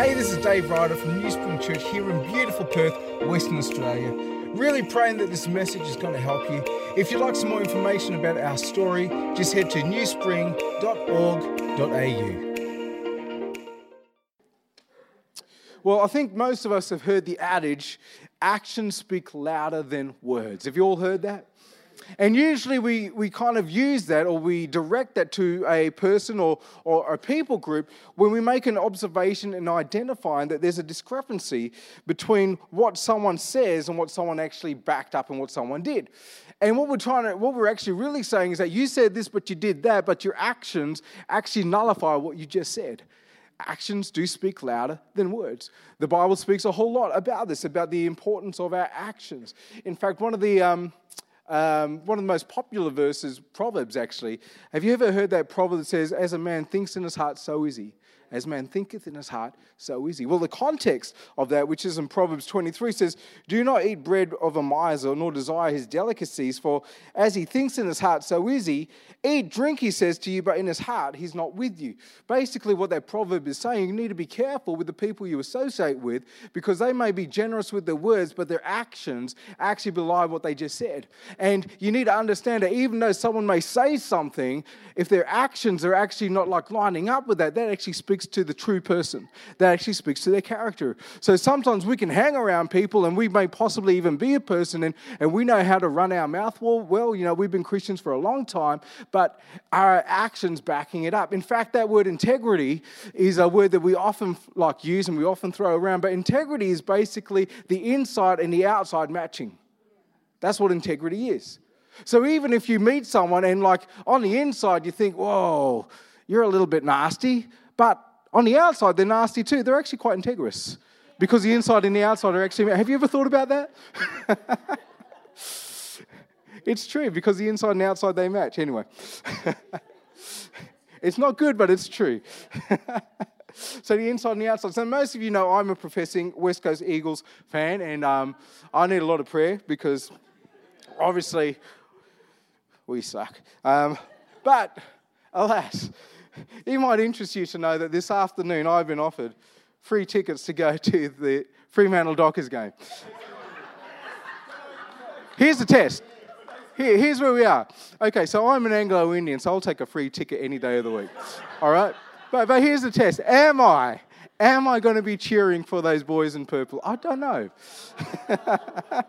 Hey, this is Dave Ryder from New Spring Church here in beautiful Perth, Western Australia. Really praying that this message is going to help you. If you'd like some more information about our story, just head to newspring.org.au. Well, I think most of us have heard the adage actions speak louder than words. Have you all heard that? And usually we, we kind of use that or we direct that to a person or, or a people group when we make an observation and identifying that there's a discrepancy between what someone says and what someone actually backed up and what someone did. And what we're trying to, what we're actually really saying is that you said this, but you did that, but your actions actually nullify what you just said actions do speak louder than words. The Bible speaks a whole lot about this, about the importance of our actions. In fact, one of the um, um, one of the most popular verses, Proverbs actually. Have you ever heard that proverb that says, As a man thinks in his heart, so is he? As man thinketh in his heart, so is he. Well, the context of that, which is in Proverbs 23, says, Do not eat bread of a miser, nor desire his delicacies, for as he thinks in his heart, so is he. Eat, drink, he says to you, but in his heart, he's not with you. Basically, what that proverb is saying, you need to be careful with the people you associate with, because they may be generous with their words, but their actions actually belie what they just said. And you need to understand that even though someone may say something, if their actions are actually not like lining up with that, that actually speaks speaks to the true person, that actually speaks to their character. So sometimes we can hang around people and we may possibly even be a person and, and we know how to run our mouth well. Well, you know, we've been Christians for a long time, but our actions backing it up. In fact, that word integrity is a word that we often like use and we often throw around, but integrity is basically the inside and the outside matching. That's what integrity is. So even if you meet someone and like on the inside you think, whoa, you're a little bit nasty, but on the outside, they're nasty too. They're actually quite integrous because the inside and the outside are actually. Have you ever thought about that? it's true because the inside and the outside they match. Anyway, it's not good, but it's true. so the inside and the outside. So most of you know I'm a professing West Coast Eagles fan, and um, I need a lot of prayer because obviously we suck. Um, but alas, it might interest you to know that this afternoon I've been offered free tickets to go to the Fremantle Dockers game. Here's the test. Here, here's where we are. Okay, so I'm an Anglo Indian, so I'll take a free ticket any day of the week. All right? But, but here's the test Am I? Am I going to be cheering for those boys in purple? I don't know.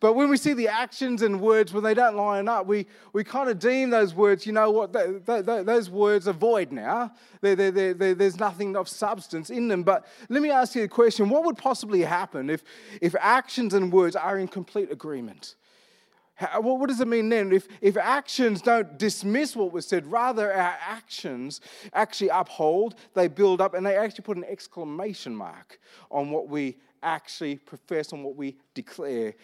But when we see the actions and words, when they don't line up, we, we kind of deem those words, you know what, those words are void now. They're, they're, there's nothing of substance in them. But let me ask you a question what would possibly happen if, if actions and words are in complete agreement? How, what does it mean then? If, if actions don't dismiss what was said, rather our actions actually uphold, they build up, and they actually put an exclamation mark on what we actually profess, on what we declare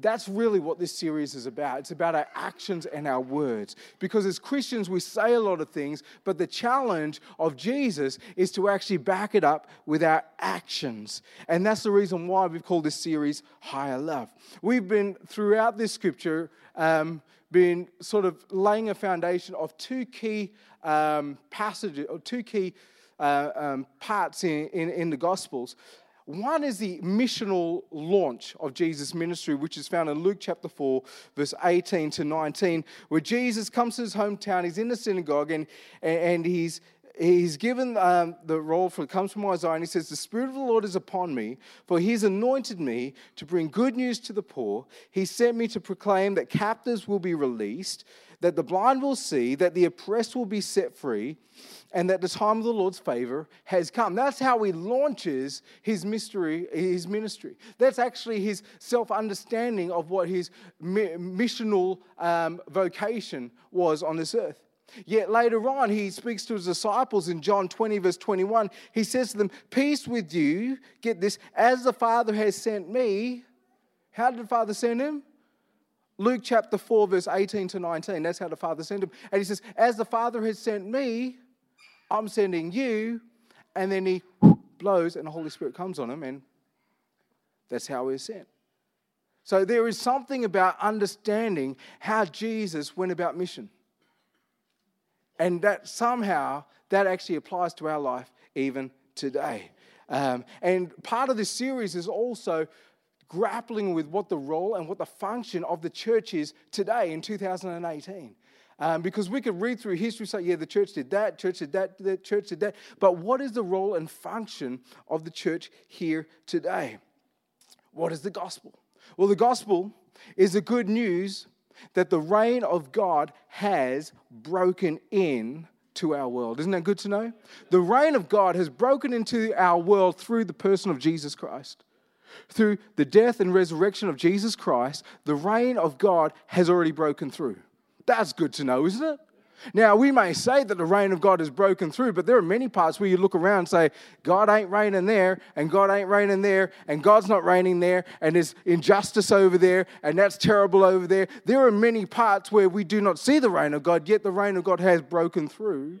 that's really what this series is about. It's about our actions and our words. Because as Christians, we say a lot of things, but the challenge of Jesus is to actually back it up with our actions. And that's the reason why we've called this series Higher Love. We've been, throughout this scripture, um, been sort of laying a foundation of two key um, passages, or two key uh, um, parts in, in, in the Gospels. One is the missional launch of Jesus' ministry, which is found in Luke chapter 4, verse 18 to 19, where Jesus comes to his hometown, he's in the synagogue, and, and he's, he's given um, the role for it comes from Isaiah, and he says, The Spirit of the Lord is upon me, for he's anointed me to bring good news to the poor. He sent me to proclaim that captives will be released, that the blind will see, that the oppressed will be set free and that the time of the Lord's favor has come. That's how he launches his mystery, his ministry. That's actually his self-understanding of what his missional um, vocation was on this earth. Yet later on, he speaks to his disciples in John 20, verse 21. He says to them, Peace with you, get this, as the Father has sent me. How did the Father send him? Luke chapter 4, verse 18 to 19. That's how the Father sent him. And he says, As the Father has sent me, I'm sending you. And then he blows and the Holy Spirit comes on him, and that's how we're sent. So there is something about understanding how Jesus went about mission. And that somehow that actually applies to our life even today. Um, and part of this series is also grappling with what the role and what the function of the church is today in 2018. Um, because we could read through history, say, yeah, the church did that, church did that, the church did that. But what is the role and function of the church here today? What is the gospel? Well, the gospel is the good news that the reign of God has broken in to our world. Isn't that good to know? The reign of God has broken into our world through the person of Jesus Christ. Through the death and resurrection of Jesus Christ, the reign of God has already broken through. That's good to know, isn't it? Now, we may say that the reign of God has broken through, but there are many parts where you look around and say, God ain't reigning there, and God ain't reigning there, and God's not reigning there, and there's injustice over there, and that's terrible over there. There are many parts where we do not see the reign of God, yet the reign of God has broken through,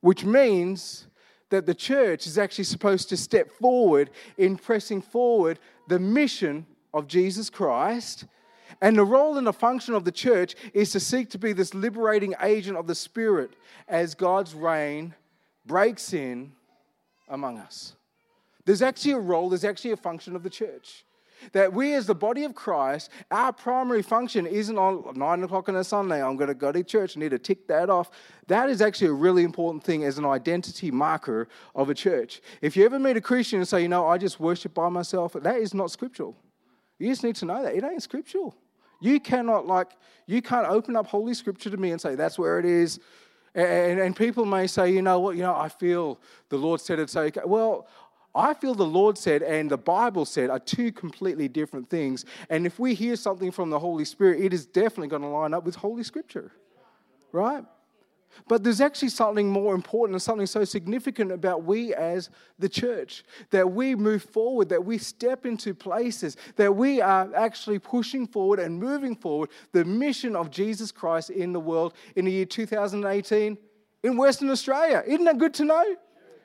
which means that the church is actually supposed to step forward in pressing forward the mission of Jesus Christ and the role and the function of the church is to seek to be this liberating agent of the Spirit as God's reign breaks in among us. There's actually a role, there's actually a function of the church. That we, as the body of Christ, our primary function isn't on nine o'clock on a Sunday, I'm going to go to church, I need to tick that off. That is actually a really important thing as an identity marker of a church. If you ever meet a Christian and say, you know, I just worship by myself, that is not scriptural. You just need to know that. It ain't scriptural. You cannot, like, you can't open up Holy Scripture to me and say, that's where it is. And, and people may say, you know what, you know, I feel the Lord said it's okay. Well, I feel the Lord said and the Bible said are two completely different things. And if we hear something from the Holy Spirit, it is definitely going to line up with Holy Scripture, right? But there's actually something more important and something so significant about we as the church that we move forward, that we step into places, that we are actually pushing forward and moving forward the mission of Jesus Christ in the world in the year 2018 in Western Australia. Isn't that good to know?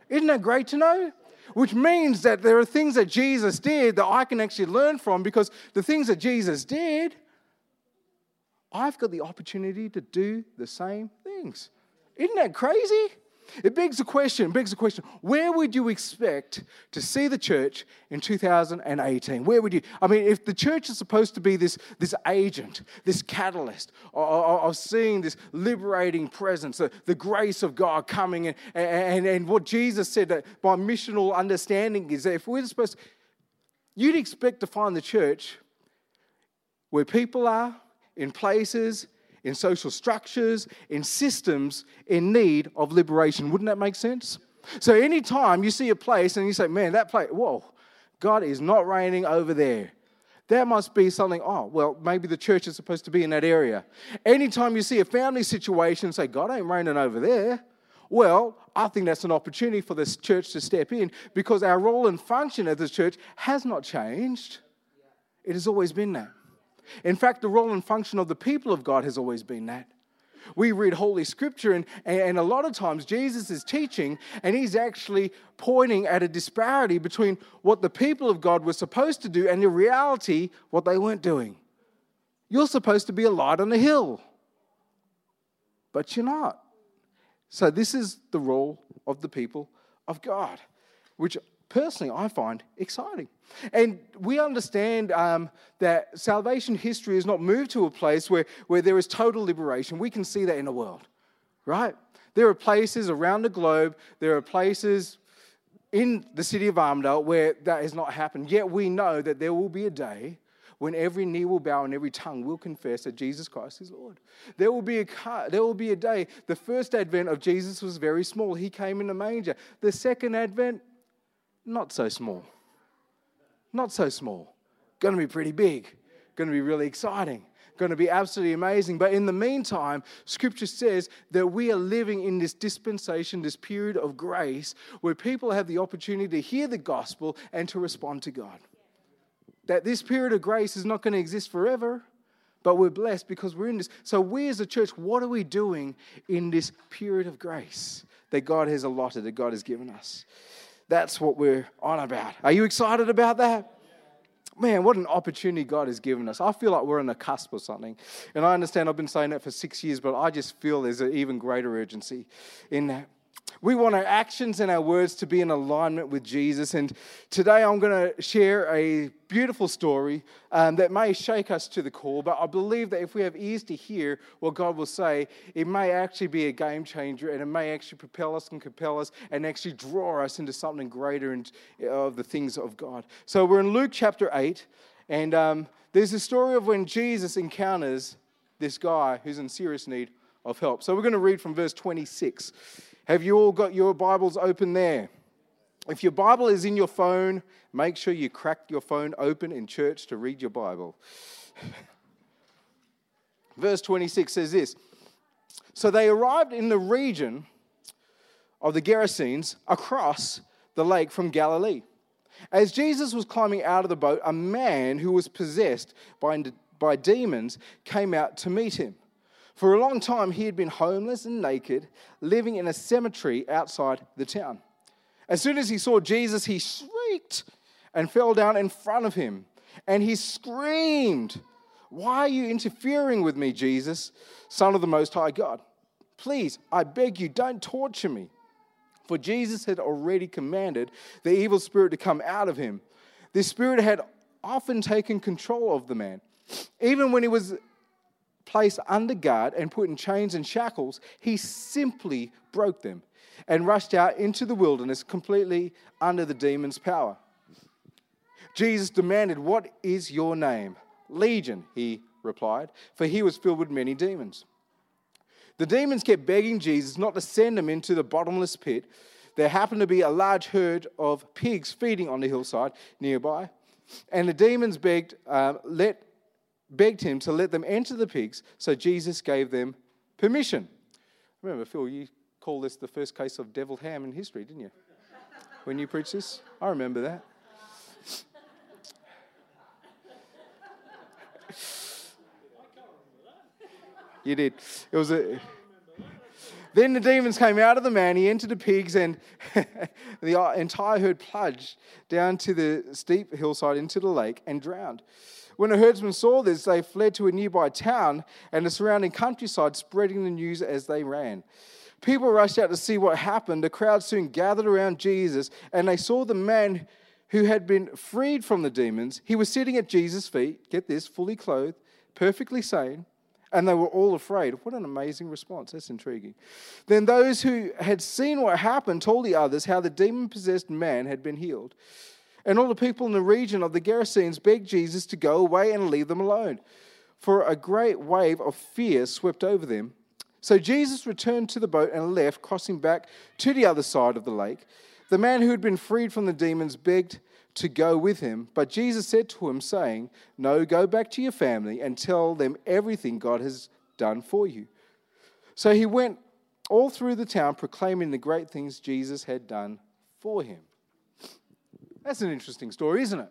Isn't that great to know? Which means that there are things that Jesus did that I can actually learn from because the things that Jesus did, I've got the opportunity to do the same things. Isn't that crazy? It begs the question, begs the question, where would you expect to see the church in 2018? Where would you, I mean, if the church is supposed to be this, this agent, this catalyst of, of seeing this liberating presence, the, the grace of God coming in, and, and, and what Jesus said that by missional understanding is that if we're supposed to, you'd expect to find the church where people are, in places, in social structures, in systems in need of liberation. Wouldn't that make sense? So, anytime you see a place and you say, man, that place, whoa, God is not reigning over there. There must be something, oh, well, maybe the church is supposed to be in that area. Anytime you see a family situation, say, God ain't reigning over there. Well, I think that's an opportunity for this church to step in because our role and function as the church has not changed. It has always been that. In fact, the role and function of the people of God has always been that. We read Holy Scripture, and, and a lot of times Jesus is teaching, and he's actually pointing at a disparity between what the people of God were supposed to do and the reality, what they weren't doing. You're supposed to be a light on the hill, but you're not. So, this is the role of the people of God, which personally I find exciting. And we understand um, that salvation history has not moved to a place where, where there is total liberation. We can see that in the world, right? There are places around the globe, there are places in the city of Armadale where that has not happened. Yet we know that there will be a day when every knee will bow and every tongue will confess that Jesus Christ is Lord. There will be a there will be a day. The first advent of Jesus was very small. He came in a manger. The second advent not so small. Not so small. Going to be pretty big. Going to be really exciting. Going to be absolutely amazing. But in the meantime, Scripture says that we are living in this dispensation, this period of grace, where people have the opportunity to hear the gospel and to respond to God. That this period of grace is not going to exist forever, but we're blessed because we're in this. So, we as a church, what are we doing in this period of grace that God has allotted, that God has given us? That's what we're on about. Are you excited about that? Man, what an opportunity God has given us. I feel like we're on the cusp of something. And I understand I've been saying that for six years, but I just feel there's an even greater urgency in that. We want our actions and our words to be in alignment with Jesus. And today I'm going to share a beautiful story um, that may shake us to the core, but I believe that if we have ears to hear what God will say, it may actually be a game changer and it may actually propel us and compel us and actually draw us into something greater and, of the things of God. So we're in Luke chapter 8, and um, there's a story of when Jesus encounters this guy who's in serious need of help. So we're going to read from verse 26. Have you all got your Bibles open there? If your Bible is in your phone, make sure you crack your phone open in church to read your Bible. Verse 26 says this So they arrived in the region of the Gerasenes across the lake from Galilee. As Jesus was climbing out of the boat, a man who was possessed by, by demons came out to meet him. For a long time, he had been homeless and naked, living in a cemetery outside the town. As soon as he saw Jesus, he shrieked and fell down in front of him. And he screamed, Why are you interfering with me, Jesus, Son of the Most High God? Please, I beg you, don't torture me. For Jesus had already commanded the evil spirit to come out of him. This spirit had often taken control of the man. Even when he was placed under guard and put in chains and shackles, he simply broke them and rushed out into the wilderness completely under the demon's power. Jesus demanded, What is your name? Legion, he replied, for he was filled with many demons. The demons kept begging Jesus not to send them into the bottomless pit. There happened to be a large herd of pigs feeding on the hillside nearby. And the demons begged, uh, let begged him to let them enter the pigs, so Jesus gave them permission. Remember, Phil, you call this the first case of deviled ham in history, didn't you? When you preached this? I remember that. You did. It was a. Then the demons came out of the man. He entered the pigs, and the entire herd plunged down to the steep hillside into the lake and drowned. When the herdsmen saw this, they fled to a nearby town and the surrounding countryside, spreading the news as they ran. People rushed out to see what happened. The crowd soon gathered around Jesus, and they saw the man who had been freed from the demons. He was sitting at Jesus' feet, get this, fully clothed, perfectly sane, and they were all afraid. What an amazing response. That's intriguing. Then those who had seen what happened told the others how the demon possessed man had been healed. And all the people in the region of the Gerasenes begged Jesus to go away and leave them alone, for a great wave of fear swept over them. So Jesus returned to the boat and left, crossing back to the other side of the lake. The man who had been freed from the demons begged to go with him, but Jesus said to him, saying, No, go back to your family and tell them everything God has done for you. So he went all through the town proclaiming the great things Jesus had done for him. That's an interesting story, isn't it?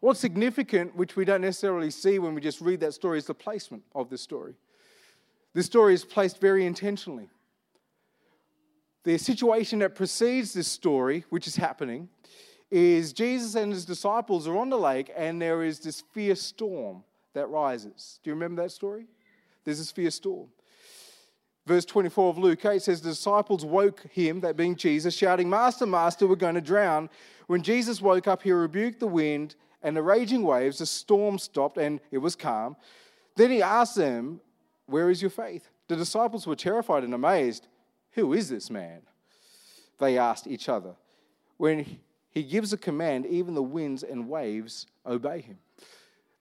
What's significant, which we don't necessarily see when we just read that story, is the placement of the story. This story is placed very intentionally. The situation that precedes this story, which is happening, is Jesus and his disciples are on the lake and there is this fierce storm that rises. Do you remember that story? There's this fierce storm. Verse 24 of Luke 8 says, The disciples woke him, that being Jesus, shouting, Master, Master, we're going to drown. When Jesus woke up, he rebuked the wind and the raging waves. The storm stopped and it was calm. Then he asked them, Where is your faith? The disciples were terrified and amazed. Who is this man? They asked each other. When he gives a command, even the winds and waves obey him.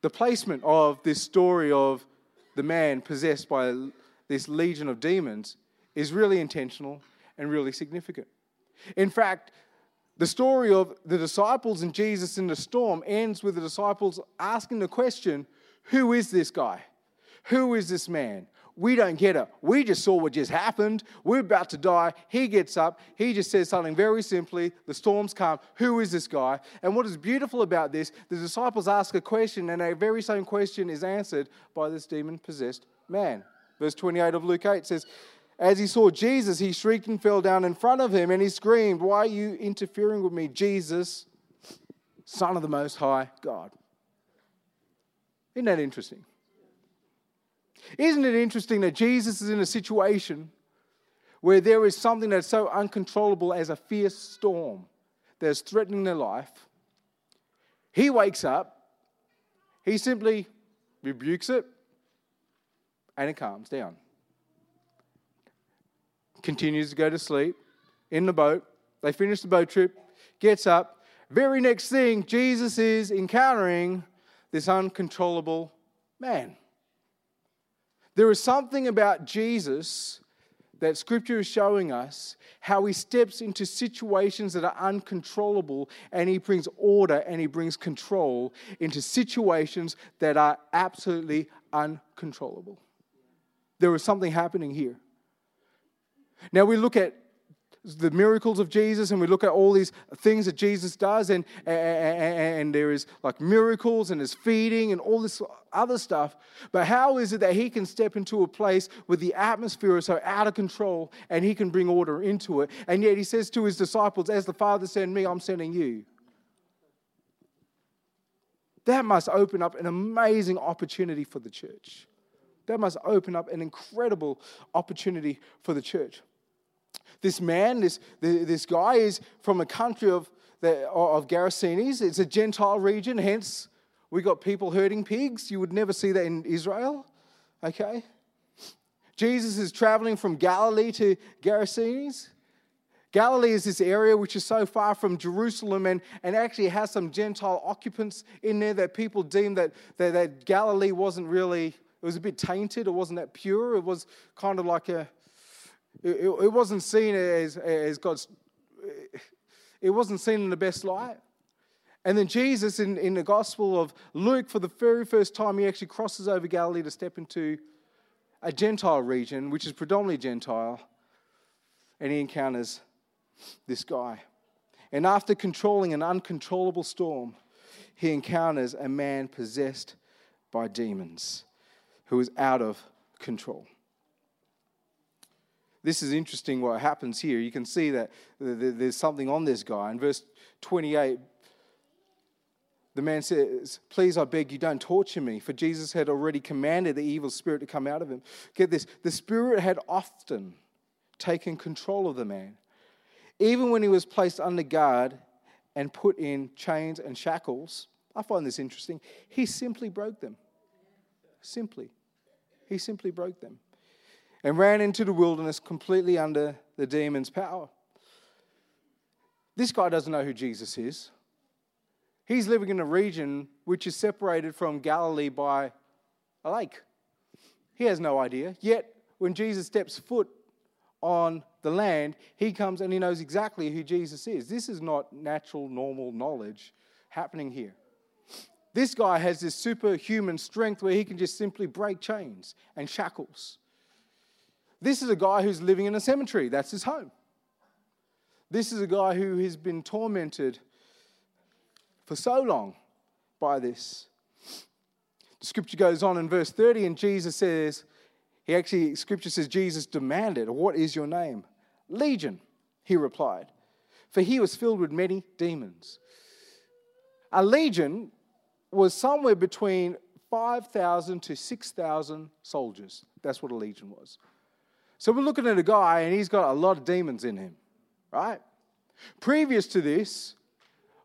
The placement of this story of the man possessed by this legion of demons is really intentional and really significant. In fact, the story of the disciples and Jesus in the storm ends with the disciples asking the question Who is this guy? Who is this man? We don't get it. We just saw what just happened. We're about to die. He gets up. He just says something very simply. The storm's calm. Who is this guy? And what is beautiful about this, the disciples ask a question, and a very same question is answered by this demon possessed man. Verse 28 of Luke 8 says, As he saw Jesus, he shrieked and fell down in front of him, and he screamed, Why are you interfering with me, Jesus, Son of the Most High God? Isn't that interesting? Isn't it interesting that Jesus is in a situation where there is something that's so uncontrollable as a fierce storm that's threatening their life, he wakes up, he simply rebukes it, and it calms down. Continues to go to sleep in the boat. They finish the boat trip, gets up. Very next thing, Jesus is encountering this uncontrollable man. There is something about Jesus that Scripture is showing us how he steps into situations that are uncontrollable and he brings order and he brings control into situations that are absolutely uncontrollable. There is something happening here. Now we look at the miracles of Jesus and we look at all these things that Jesus does, and, and, and, there is like miracles and his feeding and all this other stuff. But how is it that he can step into a place where the atmosphere is so out of control and he can bring order into it? And yet he says to his disciples, As the Father sent me, I'm sending you. That must open up an amazing opportunity for the church. That must open up an incredible opportunity for the church. This man, this, this guy, is from a country of, of Gerasenes. It's a Gentile region, hence, we got people herding pigs. You would never see that in Israel. Okay? Jesus is traveling from Galilee to Gerasenes. Galilee is this area which is so far from Jerusalem and, and actually has some Gentile occupants in there that people deem that, that, that Galilee wasn't really, it was a bit tainted, it wasn't that pure. It was kind of like a, it, it wasn't seen as, as God's, it wasn't seen in the best light. And then Jesus, in, in the Gospel of Luke, for the very first time, he actually crosses over Galilee to step into a Gentile region, which is predominantly Gentile, and he encounters this guy. And after controlling an uncontrollable storm, he encounters a man possessed by demons who is out of control. This is interesting what happens here. You can see that there's something on this guy. In verse 28, the man says, Please, I beg you, don't torture me. For Jesus had already commanded the evil spirit to come out of him. Get this the spirit had often taken control of the man. Even when he was placed under guard and put in chains and shackles, I find this interesting. He simply broke them. Simply. He simply broke them and ran into the wilderness completely under the demon's power. This guy doesn't know who Jesus is. He's living in a region which is separated from Galilee by a lake. He has no idea. Yet, when Jesus steps foot on the land, he comes and he knows exactly who Jesus is. This is not natural, normal knowledge happening here. This guy has this superhuman strength where he can just simply break chains and shackles. This is a guy who's living in a cemetery, that's his home. This is a guy who has been tormented for so long by this. The scripture goes on in verse 30, and Jesus says, he actually, scripture says, Jesus demanded, What is your name? Legion, he replied, for he was filled with many demons. A legion was somewhere between 5,000 to 6,000 soldiers. That's what a legion was. So we're looking at a guy and he's got a lot of demons in him, right? Previous to this,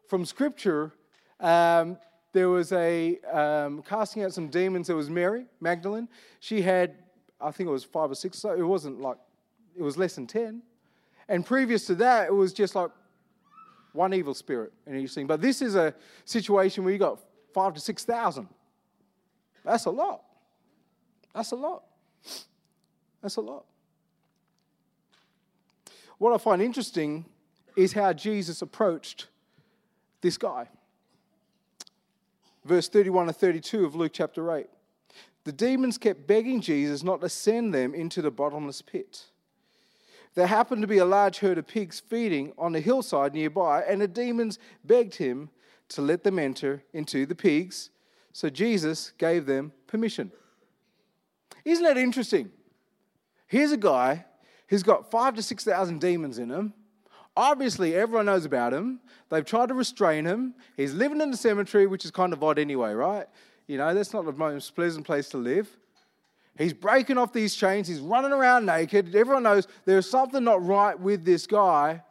from scripture, um, there was a um, casting out some demons. There was Mary Magdalene. She had, I think it was five or six. So it wasn't like it was less than ten. And previous to that, it was just like one evil spirit and each thing. But this is a situation where you got five to six thousand. That's a lot. That's a lot. That's a lot. What I find interesting is how Jesus approached this guy. Verse 31 to 32 of Luke chapter 8. The demons kept begging Jesus not to send them into the bottomless pit. There happened to be a large herd of pigs feeding on a hillside nearby, and the demons begged him to let them enter into the pigs. So Jesus gave them permission. Isn't that interesting? Here's a guy He's got five to 6,000 demons in him. Obviously, everyone knows about him. They've tried to restrain him. He's living in the cemetery, which is kind of odd anyway, right? You know, that's not the most pleasant place to live. He's breaking off these chains. He's running around naked. Everyone knows there's something not right with this guy.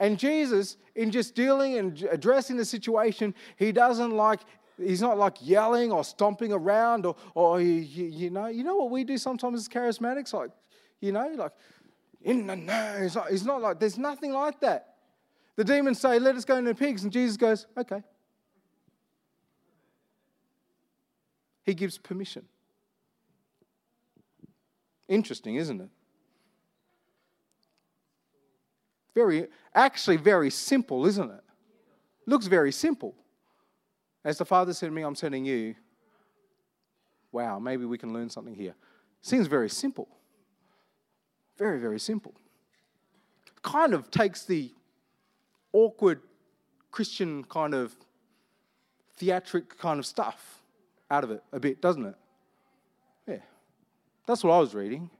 And Jesus, in just dealing and addressing the situation, he doesn't like, he's not like yelling or stomping around or, or he, you know, you know what we do sometimes as charismatics? Like, you know, like, in the nose. He's not, he's not like, there's nothing like that. The demons say, let us go into the pigs. And Jesus goes, okay. He gives permission. Interesting, isn't it? Very, actually, very simple, isn't it? Looks very simple. As the Father said to me, I'm sending you. Wow, maybe we can learn something here. Seems very simple. Very, very simple. Kind of takes the awkward Christian kind of theatric kind of stuff out of it a bit, doesn't it? Yeah. That's what I was reading.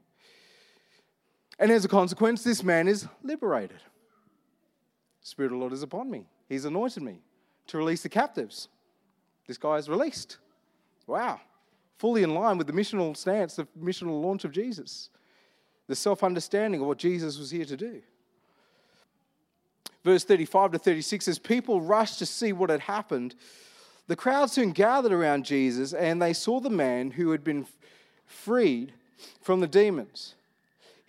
And as a consequence, this man is liberated. Spirit of the Lord is upon me. He's anointed me to release the captives. This guy is released. Wow. Fully in line with the missional stance, the missional launch of Jesus, the self understanding of what Jesus was here to do. Verse 35 to 36 says, People rushed to see what had happened. The crowd soon gathered around Jesus, and they saw the man who had been freed from the demons.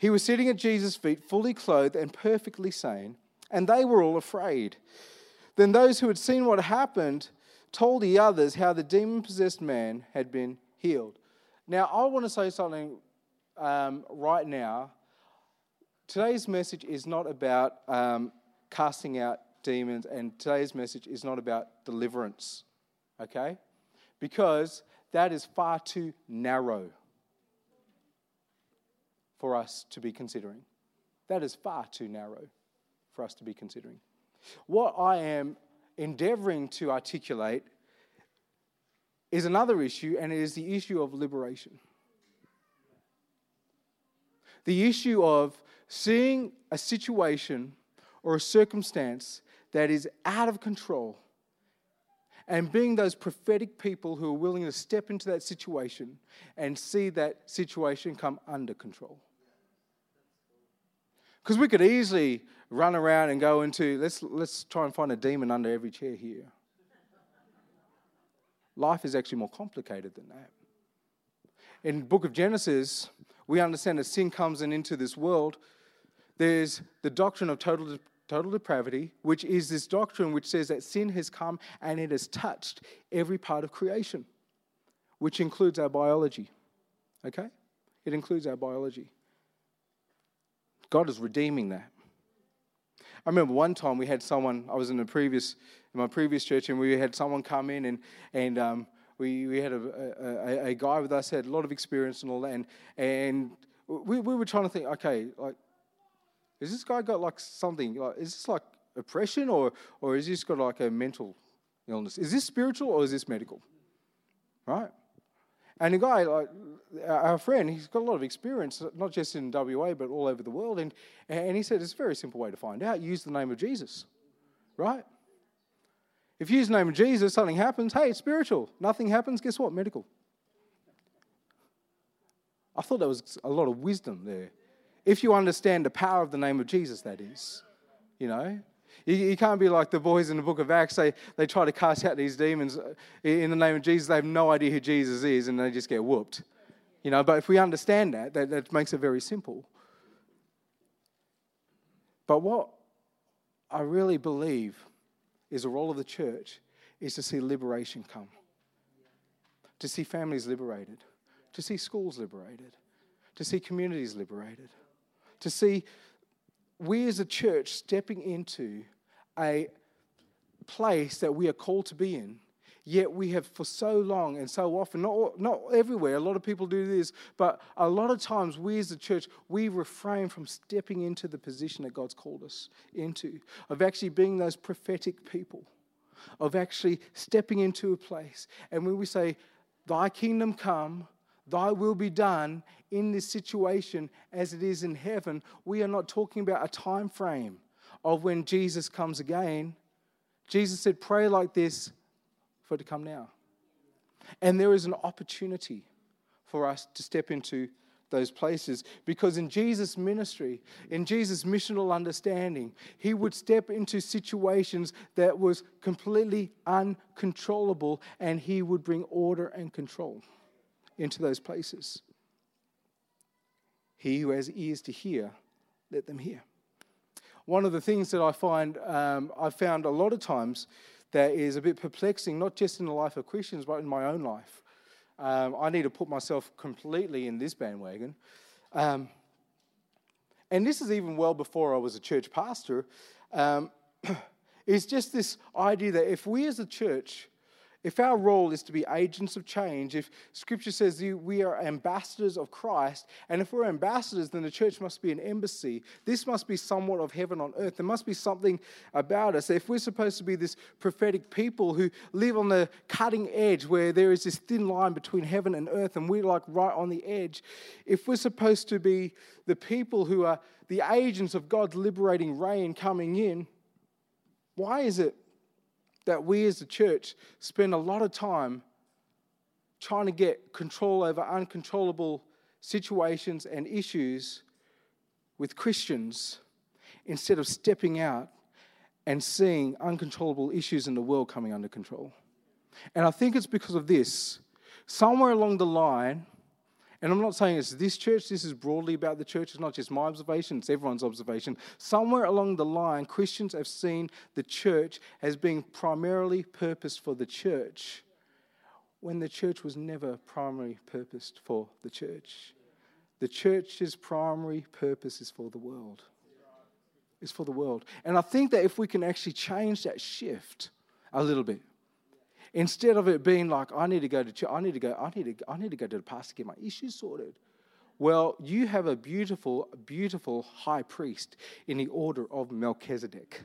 He was sitting at Jesus' feet, fully clothed and perfectly sane, and they were all afraid. Then those who had seen what happened told the others how the demon possessed man had been healed. Now, I want to say something um, right now. Today's message is not about um, casting out demons, and today's message is not about deliverance, okay? Because that is far too narrow for us to be considering. That is far too narrow for us to be considering. What I am endeavoring to articulate is another issue, and it is the issue of liberation. The issue of seeing a situation or a circumstance that is out of control and being those prophetic people who are willing to step into that situation and see that situation come under control. Because we could easily run around and go into, let's, let's try and find a demon under every chair here. Life is actually more complicated than that. In book of Genesis, we understand that sin comes in into this world. There's the doctrine of total, total depravity, which is this doctrine which says that sin has come and it has touched every part of creation, which includes our biology. Okay? It includes our biology. God is redeeming that. I remember one time we had someone, I was in, a previous, in my previous church, and we had someone come in, and, and um, we, we had a, a, a, guy with us, had a lot of experience and all that, and, and we, we were trying to think, okay, like, is this guy got like something, like, is this like oppression, or, or is this got like a mental illness? Is this spiritual, or is this medical? Right? And the guy like our friend, he's got a lot of experience, not just in WA, but all over the world. And, and he said it's a very simple way to find out use the name of Jesus, right? If you use the name of Jesus, something happens, hey, it's spiritual. Nothing happens, guess what? Medical. I thought there was a lot of wisdom there. If you understand the power of the name of Jesus, that is, you know. You, you, can't be like the boys in the book of Acts. They, they try to cast out these demons in the name of Jesus. They have no idea who Jesus is and they just get whooped. You know, but if we understand that, that, that makes it very simple. But what I really believe is the role of the church is to see liberation come, to see families liberated, to see schools liberated, to see communities liberated, to see we as a church stepping into a place that we are called to be in. Yet we have for so long and so often, not, not everywhere, a lot of people do this, but a lot of times we as a church, we refrain from stepping into the position that God's called us into, of actually being those prophetic people, of actually stepping into a place. And when we say, Thy kingdom come, Thy will be done in this situation as it is in heaven. We are not talking about a time frame of when Jesus comes again. Jesus said, Pray like this for it to come now. And there is an opportunity for us to step into those places because in Jesus' ministry, in Jesus' missional understanding, he would step into situations that was completely uncontrollable and he would bring order and control into those places. He who has ears to hear, let them hear. One of the things that I find, um, I've found a lot of times that is a bit perplexing, not just in the life of Christians, but in my own life. Um, I need to put myself completely in this bandwagon. Um, and this is even well before I was a church pastor. Um, is just this idea that if we as a church if our role is to be agents of change, if Scripture says we are ambassadors of Christ, and if we're ambassadors, then the church must be an embassy. This must be somewhat of heaven on earth. There must be something about us. If we're supposed to be this prophetic people who live on the cutting edge where there is this thin line between heaven and earth, and we're like right on the edge, if we're supposed to be the people who are the agents of God's liberating reign coming in, why is it that we as a church spend a lot of time trying to get control over uncontrollable situations and issues with Christians instead of stepping out and seeing uncontrollable issues in the world coming under control. And I think it's because of this. Somewhere along the line, and I'm not saying it's this church, this is broadly about the church. It's not just my observation, it's everyone's observation. Somewhere along the line, Christians have seen the church as being primarily purposed for the church when the church was never primarily purposed for the church. The church's primary purpose is for the world. Is for the world. And I think that if we can actually change that shift a little bit, Instead of it being like, I need to go to church, I need to go, I need to, I need to go to the pastor to get my issues sorted. Well, you have a beautiful, beautiful high priest in the order of Melchizedek,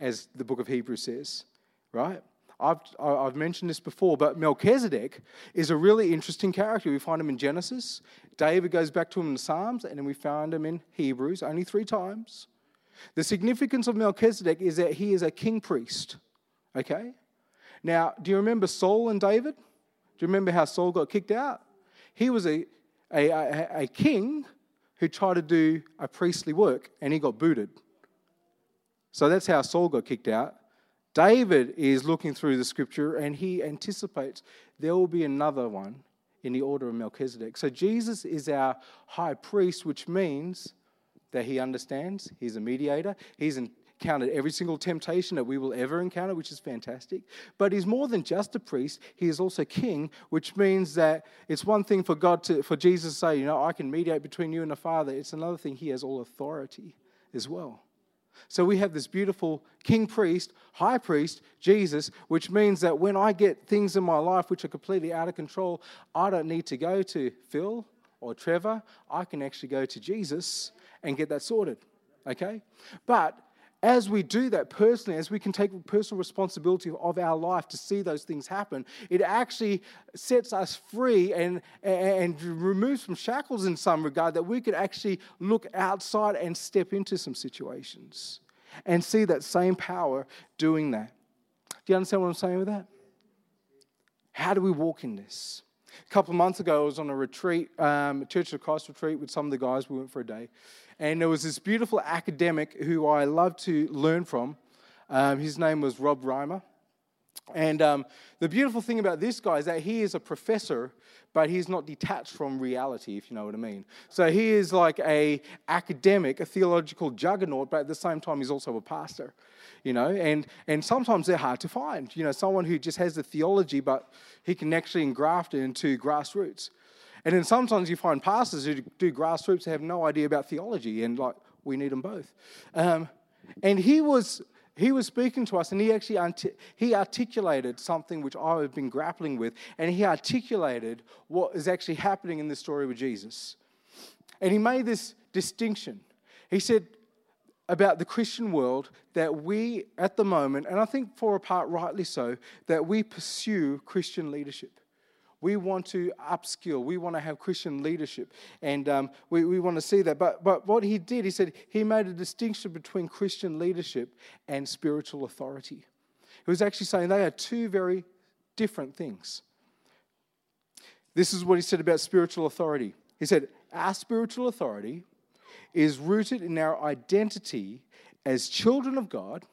as the book of Hebrews says, right? I've, I've mentioned this before, but Melchizedek is a really interesting character. We find him in Genesis. David goes back to him in the Psalms, and then we find him in Hebrews only three times. The significance of Melchizedek is that he is a king priest, okay? Now, do you remember Saul and David? Do you remember how Saul got kicked out? He was a, a, a, a king who tried to do a priestly work and he got booted. So that's how Saul got kicked out. David is looking through the scripture and he anticipates there will be another one in the order of Melchizedek. So Jesus is our high priest, which means that he understands, he's a mediator, he's in, encountered every single temptation that we will ever encounter, which is fantastic. But he's more than just a priest, he is also king, which means that it's one thing for God to, for Jesus to say, you know, I can mediate between you and the Father. It's another thing, he has all authority as well. So we have this beautiful king priest, high priest, Jesus, which means that when I get things in my life which are completely out of control, I don't need to go to Phil or Trevor. I can actually go to Jesus and get that sorted. Okay? But as we do that personally, as we can take personal responsibility of our life to see those things happen, it actually sets us free and, and removes some shackles in some regard that we could actually look outside and step into some situations and see that same power doing that. Do you understand what I'm saying with that? How do we walk in this? A couple of months ago, I was on a retreat, um, a Church of Christ retreat with some of the guys. We went for a day. And there was this beautiful academic who I love to learn from. Um, his name was Rob Reimer. And um, the beautiful thing about this guy is that he is a professor, but he's not detached from reality, if you know what I mean. So he is like a academic, a theological juggernaut, but at the same time, he's also a pastor. You know, and, and sometimes they're hard to find. You know, someone who just has the theology, but he can actually engraft it into grassroots. And then sometimes you find pastors who do grassroots who have no idea about theology, and like we need them both. Um, and he was he was speaking to us, and he actually he articulated something which I have been grappling with, and he articulated what is actually happening in the story with Jesus. And he made this distinction. He said about the Christian world that we, at the moment, and I think for a part rightly so, that we pursue Christian leadership. We want to upskill. We want to have Christian leadership. And um, we, we want to see that. But, but what he did, he said he made a distinction between Christian leadership and spiritual authority. He was actually saying they are two very different things. this is what he said about spiritual authority. He said, Our spiritual authority is rooted in our identity as children of God,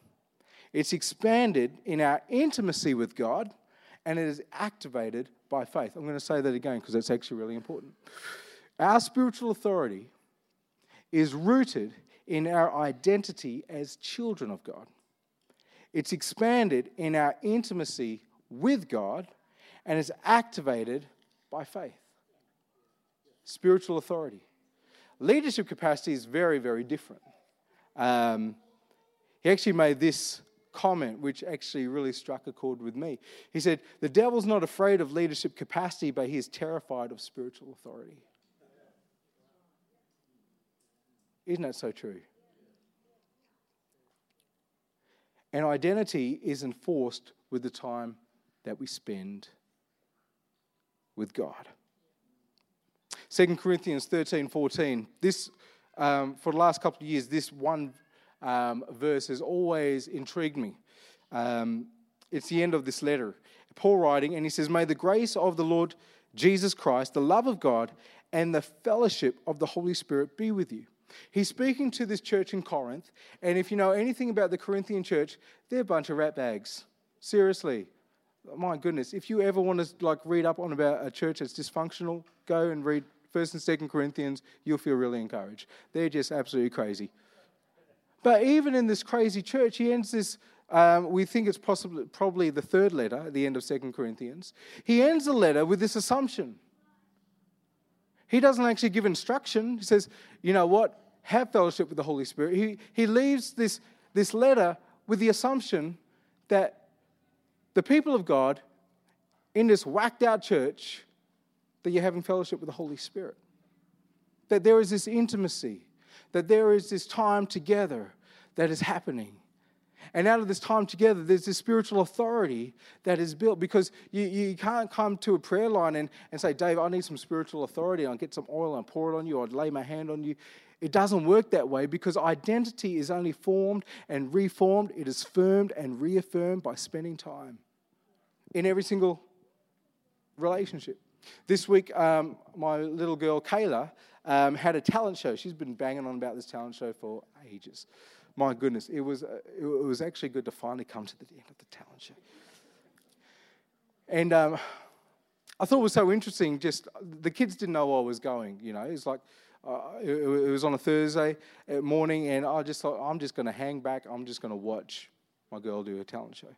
it's expanded in our intimacy with God, and it is activated by faith. I'm going to say that again because that's actually really important. Our spiritual authority is rooted in our identity as children of God. It's expanded in our intimacy with God and is activated by faith. Spiritual authority. Leadership capacity is very, very different. Um, he actually made this comment, which actually really struck a chord with me. He said, The devil's not afraid of leadership capacity, but he is terrified of spiritual authority. Isn't that so true? And identity is enforced with the time that we spend with God. 2 Corinthians 13 14. This, um, for the last couple of years, this one um, verse has always intrigued me. Um, it's the end of this letter. Paul writing, and he says, May the grace of the Lord Jesus Christ, the love of God, and the fellowship of the Holy Spirit be with you. He's speaking to this church in Corinth, and if you know anything about the Corinthian church, they're a bunch of rat bags. Seriously. My goodness, if you ever want to like read up on about a church that's dysfunctional, go and read First and Second Corinthians. You'll feel really encouraged. They're just absolutely crazy. But even in this crazy church, he ends this. Um, we think it's possibly probably the third letter at the end of Second Corinthians. He ends the letter with this assumption. He doesn't actually give instruction. He says, "You know what? Have fellowship with the Holy Spirit." He he leaves this this letter with the assumption that the people of God in this whacked out church that you're having fellowship with the Holy Spirit. That there is this intimacy, that there is this time together that is happening. And out of this time together, there's this spiritual authority that is built because you, you can't come to a prayer line and, and say, Dave, I need some spiritual authority. I'll get some oil and pour it on you, I'd lay my hand on you. It doesn't work that way because identity is only formed and reformed, it is firmed and reaffirmed by spending time in every single relationship. This week, um, my little girl Kayla um, had a talent show. She's been banging on about this talent show for ages. My goodness, it was, uh, it was actually good to finally come to the end of the talent show. And um, I thought it was so interesting. Just the kids didn't know where I was going. You know, it's like uh, it, it, was on a Thursday morning, and I just thought I'm just going to hang back. I'm just going to watch my girl do a talent show.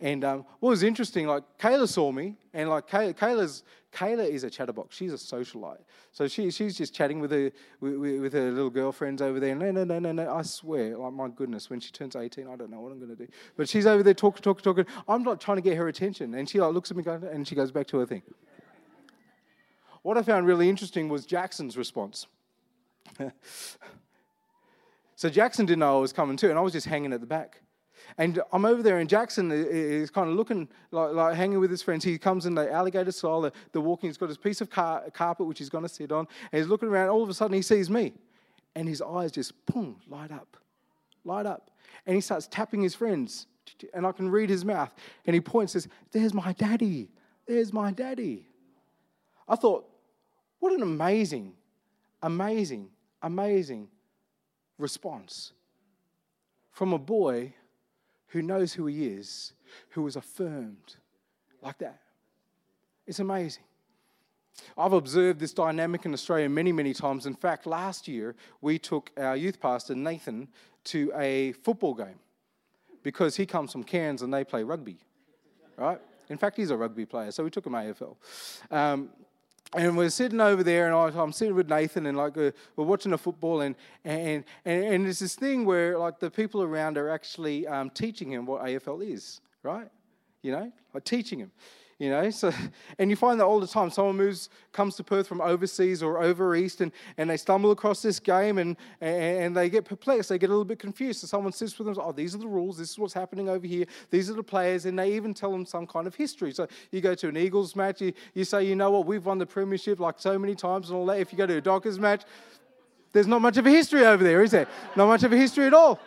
And um, what was interesting, like Kayla saw me, and like Kayla, Kayla's Kayla is a chatterbox. She's a socialite, so she she's just chatting with her with, with her little girlfriends over there. No, no, no, no, no. I swear, like my goodness, when she turns eighteen, I don't know what I'm going to do. But she's over there talking, talking, talking. I'm like trying to get her attention, and she like looks at me, and she goes back to her thing. What I found really interesting was Jackson's response. so Jackson didn't know I was coming too, and I was just hanging at the back. And I'm over there, and Jackson is kind of looking like, like hanging with his friends. He comes in the alligator style, the, the walking. He's got his piece of car, carpet which he's going to sit on, and he's looking around. All of a sudden, he sees me, and his eyes just boom, light up, light up, and he starts tapping his friends, and I can read his mouth, and he points, says, "There's my daddy. There's my daddy." I thought, what an amazing, amazing, amazing response from a boy who knows who he is, who is affirmed like that. It's amazing. I've observed this dynamic in Australia many, many times. In fact, last year we took our youth pastor, Nathan, to a football game because he comes from Cairns and they play rugby, right? In fact, he's a rugby player, so we took him AFL. Um, and we're sitting over there, and I, am sitting with Nathan, and like uh, we're watching the football, and and and, and there's this thing where like the people around are actually um, teaching him what AFL is, right? You know, like teaching him you know? So and you find that all the time. Someone moves comes to perth from overseas or over east and, and they stumble across this game and, and they get perplexed. They get a little bit confused. So someone sits with them oh these are the rules. This is what's happening over here. These are the players. And they even tell them some kind of history. So you go to an eagles match you, you say you know what? We've won the premiership like so many times and all that. If you go to a dockers match there's not much of a history over there is there? Not much of a history at all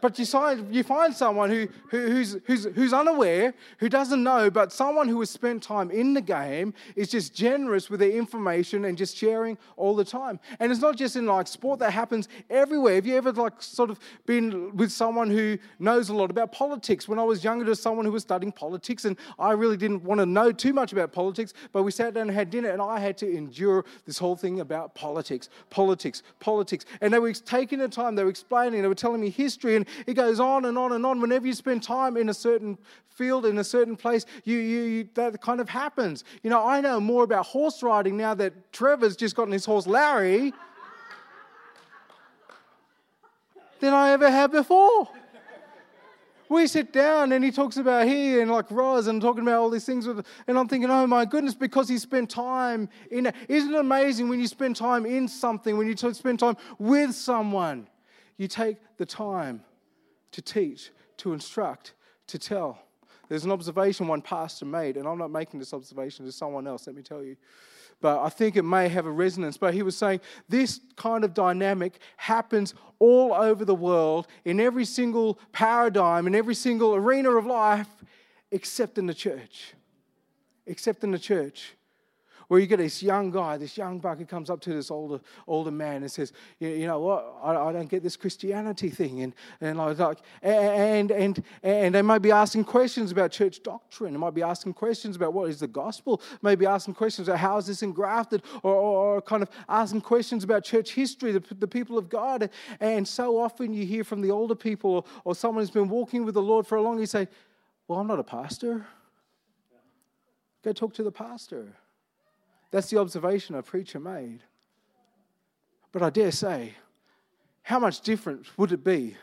but you find, you find someone who, who, who's, who's, who's unaware, who doesn't know, but someone who has spent time in the game is just generous with their information and just sharing all the time. And it's not just in like sport, that happens everywhere. Have you ever like sort of been with someone who knows a lot about politics? When I was younger, there was someone who was studying politics, and I really didn't want to know too much about politics, but we sat down and had dinner, and I had to endure this whole thing about politics, politics, politics. And they were taking the time, they were explaining, they were telling me history, and it goes on and on and on. Whenever you spend time in a certain field, in a certain place, you, you, you, that kind of happens. You know, I know more about horse riding now that Trevor's just gotten his horse Larry than I ever had before. We sit down and he talks about he and like Roz and talking about all these things. With, and I'm thinking, oh my goodness, because he spent time in it. Isn't it amazing when you spend time in something, when you spend time with someone, you take the time to teach, to instruct, to tell. There's an observation one pastor made, and I'm not making this observation, to someone else, let me tell you. But I think it may have a resonance. But he was saying this kind of dynamic happens all over the world, in every single paradigm, in every single arena of life, except in the church. Except in the church where you get this young guy, this young buck who comes up to this older older man and says, you, you know what, I, I, don't get this Christianity thing, and and like and and and they might be asking questions about church doctrine, they might be asking questions about what is the gospel, maybe asking questions about how is this engrafted, or, or, or kind of asking questions about church history, the, the people of God, and so often you hear from the older people or, or someone who's been walking with the Lord for a long, you say, well, I'm not a pastor. Go talk to the pastor. That's the observation a preacher made. But I dare say, how much different would it be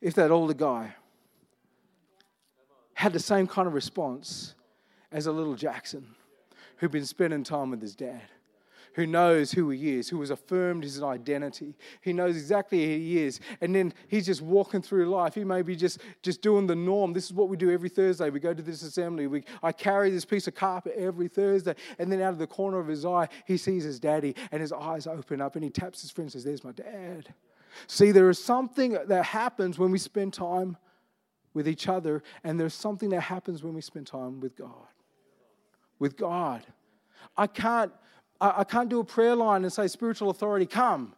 if that older guy had the same kind of response as a little Jackson who'd been spending time with his dad? Who knows who he is, who has affirmed his identity. He knows exactly who he is. And then he's just walking through life. He may be just, just doing the norm. This is what we do every Thursday. We go to this assembly. We, I carry this piece of carpet every Thursday. And then out of the corner of his eye, he sees his daddy, and his eyes open up, and he taps his friend and says, There's my dad. See, there is something that happens when we spend time with each other, and there's something that happens when we spend time with God. With God. I can't I, I can't do a prayer line and say, spiritual authority, come.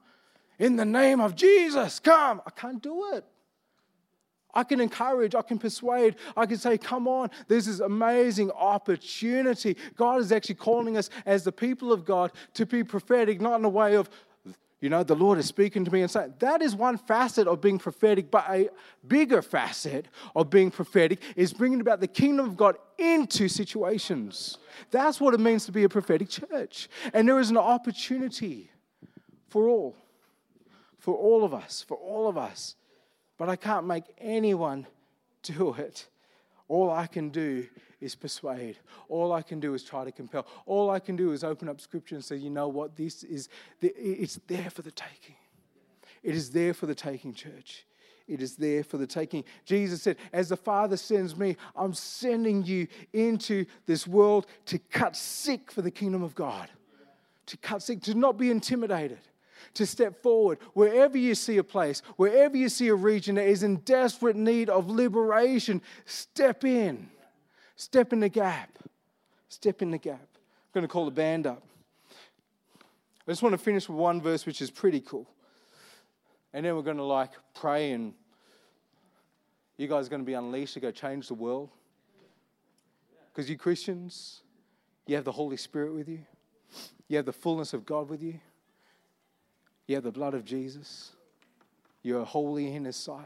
In the name of Jesus, come. I can't do it. I can encourage, I can persuade, I can say, come on, there's this amazing opportunity. God is actually calling us as the people of God to be prophetic, not in a way of, you know, the Lord is speaking to me and saying, that is one facet of being prophetic, but a bigger facet of being prophetic is bringing about the kingdom of God into situations. That's what it means to be a prophetic church. And there is an opportunity for all, for all of us, for all of us. But I can't make anyone do it. All I can do is persuade. All I can do is try to compel. All I can do is open up scripture and say, you know what, this is, it's there for the taking. It is there for the taking, church. It is there for the taking. Jesus said, As the Father sends me, I'm sending you into this world to cut sick for the kingdom of God. To cut sick, to not be intimidated, to step forward. Wherever you see a place, wherever you see a region that is in desperate need of liberation, step in. Step in the gap. Step in the gap. I'm going to call the band up. I just want to finish with one verse which is pretty cool. And then we're going to like pray and you guys are going to be unleashed to go change the world. Because you Christians, you have the Holy Spirit with you. You have the fullness of God with you. You have the blood of Jesus. You are holy in His sight.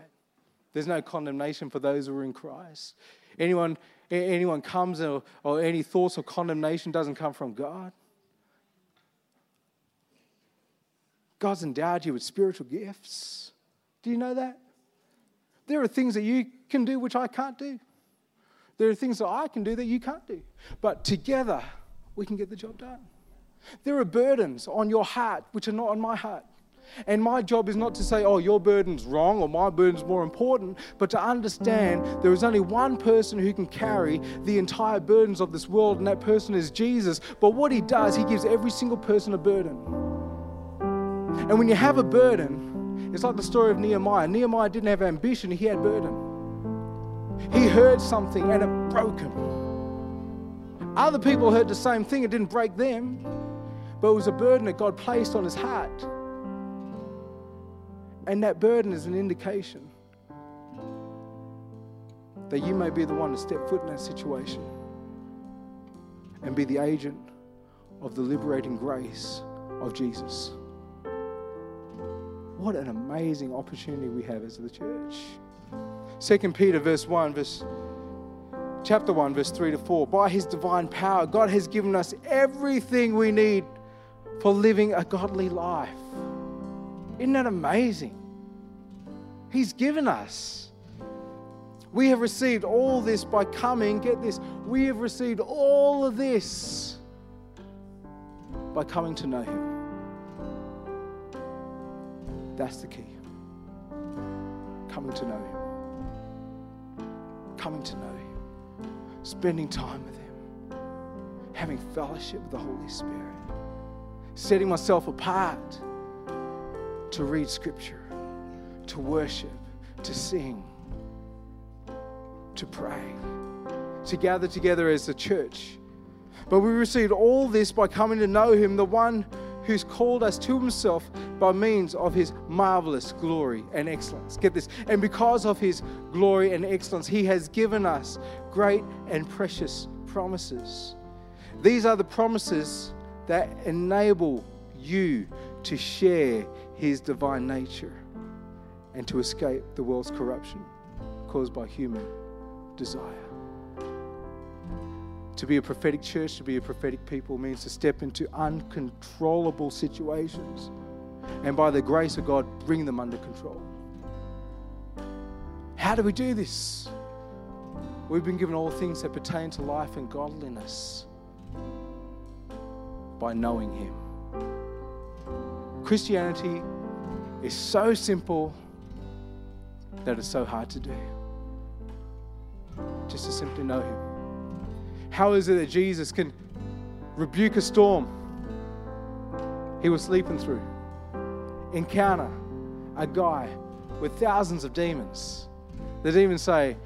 There's no condemnation for those who are in Christ. Anyone anyone comes or, or any thoughts of condemnation doesn't come from God. God's endowed you with spiritual gifts. Do you know that? There are things that you can do which I can't do. There are things that I can do that you can't do. But together, we can get the job done. There are burdens on your heart which are not on my heart. And my job is not to say, oh, your burden's wrong or my burden's more important, but to understand there is only one person who can carry the entire burdens of this world, and that person is Jesus. But what he does, he gives every single person a burden. And when you have a burden, It's like the story of Nehemiah. Nehemiah didn't have ambition, he had burden. He heard something and it broke him. Other people heard the same thing, it didn't break them, but it was a burden that God placed on his heart. And that burden is an indication that you may be the one to step foot in that situation and be the agent of the liberating grace of Jesus. What an amazing opportunity we have as the church. 2 Peter verse 1 verse chapter 1 verse 3 to 4 by his divine power God has given us everything we need for living a godly life. Isn't that amazing? He's given us. We have received all this by coming, get this, we have received all of this by coming to know Him. That's the key. Coming to know Him. Coming to know Him. Spending time with Him. Having fellowship with the Holy Spirit. Setting myself apart to read Scripture, to worship, to sing, to pray, to gather together as a church. But we received all this by coming to know Him, the one who's called us to himself by means of his marvelous glory and excellence. Get this. And because of his glory and excellence, he has given us great and precious promises. These are the promises that enable you to share his divine nature and to escape the world's corruption caused by human desire. To be a prophetic church, to be a prophetic people, means to step into uncontrollable situations and by the grace of God, bring them under control. How do we do this? We've been given all things that pertain to life and godliness by knowing Him. Christianity is so simple that it's so hard to do. Just to simply know Him. How is it that Jesus can rebuke a storm he was sleeping through? Encounter a guy with thousands of demons. The demons say,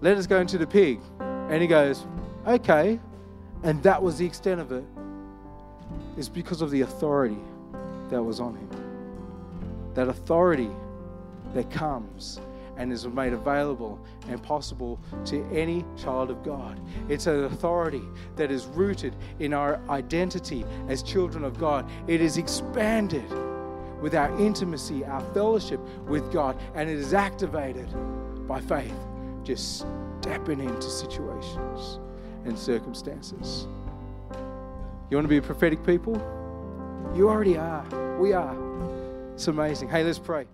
Let us go into the pig. And he goes, Okay. And that was the extent of it. It's because of the authority that was on him. That authority that comes and is made available and possible to any child of God. It's an authority that is rooted in our identity as children of God. It is expanded with our intimacy, our fellowship with God, and it is activated by faith, just stepping into situations and circumstances. You want to be a prophetic people? You already are. We are. It's amazing. Hey, let's pray.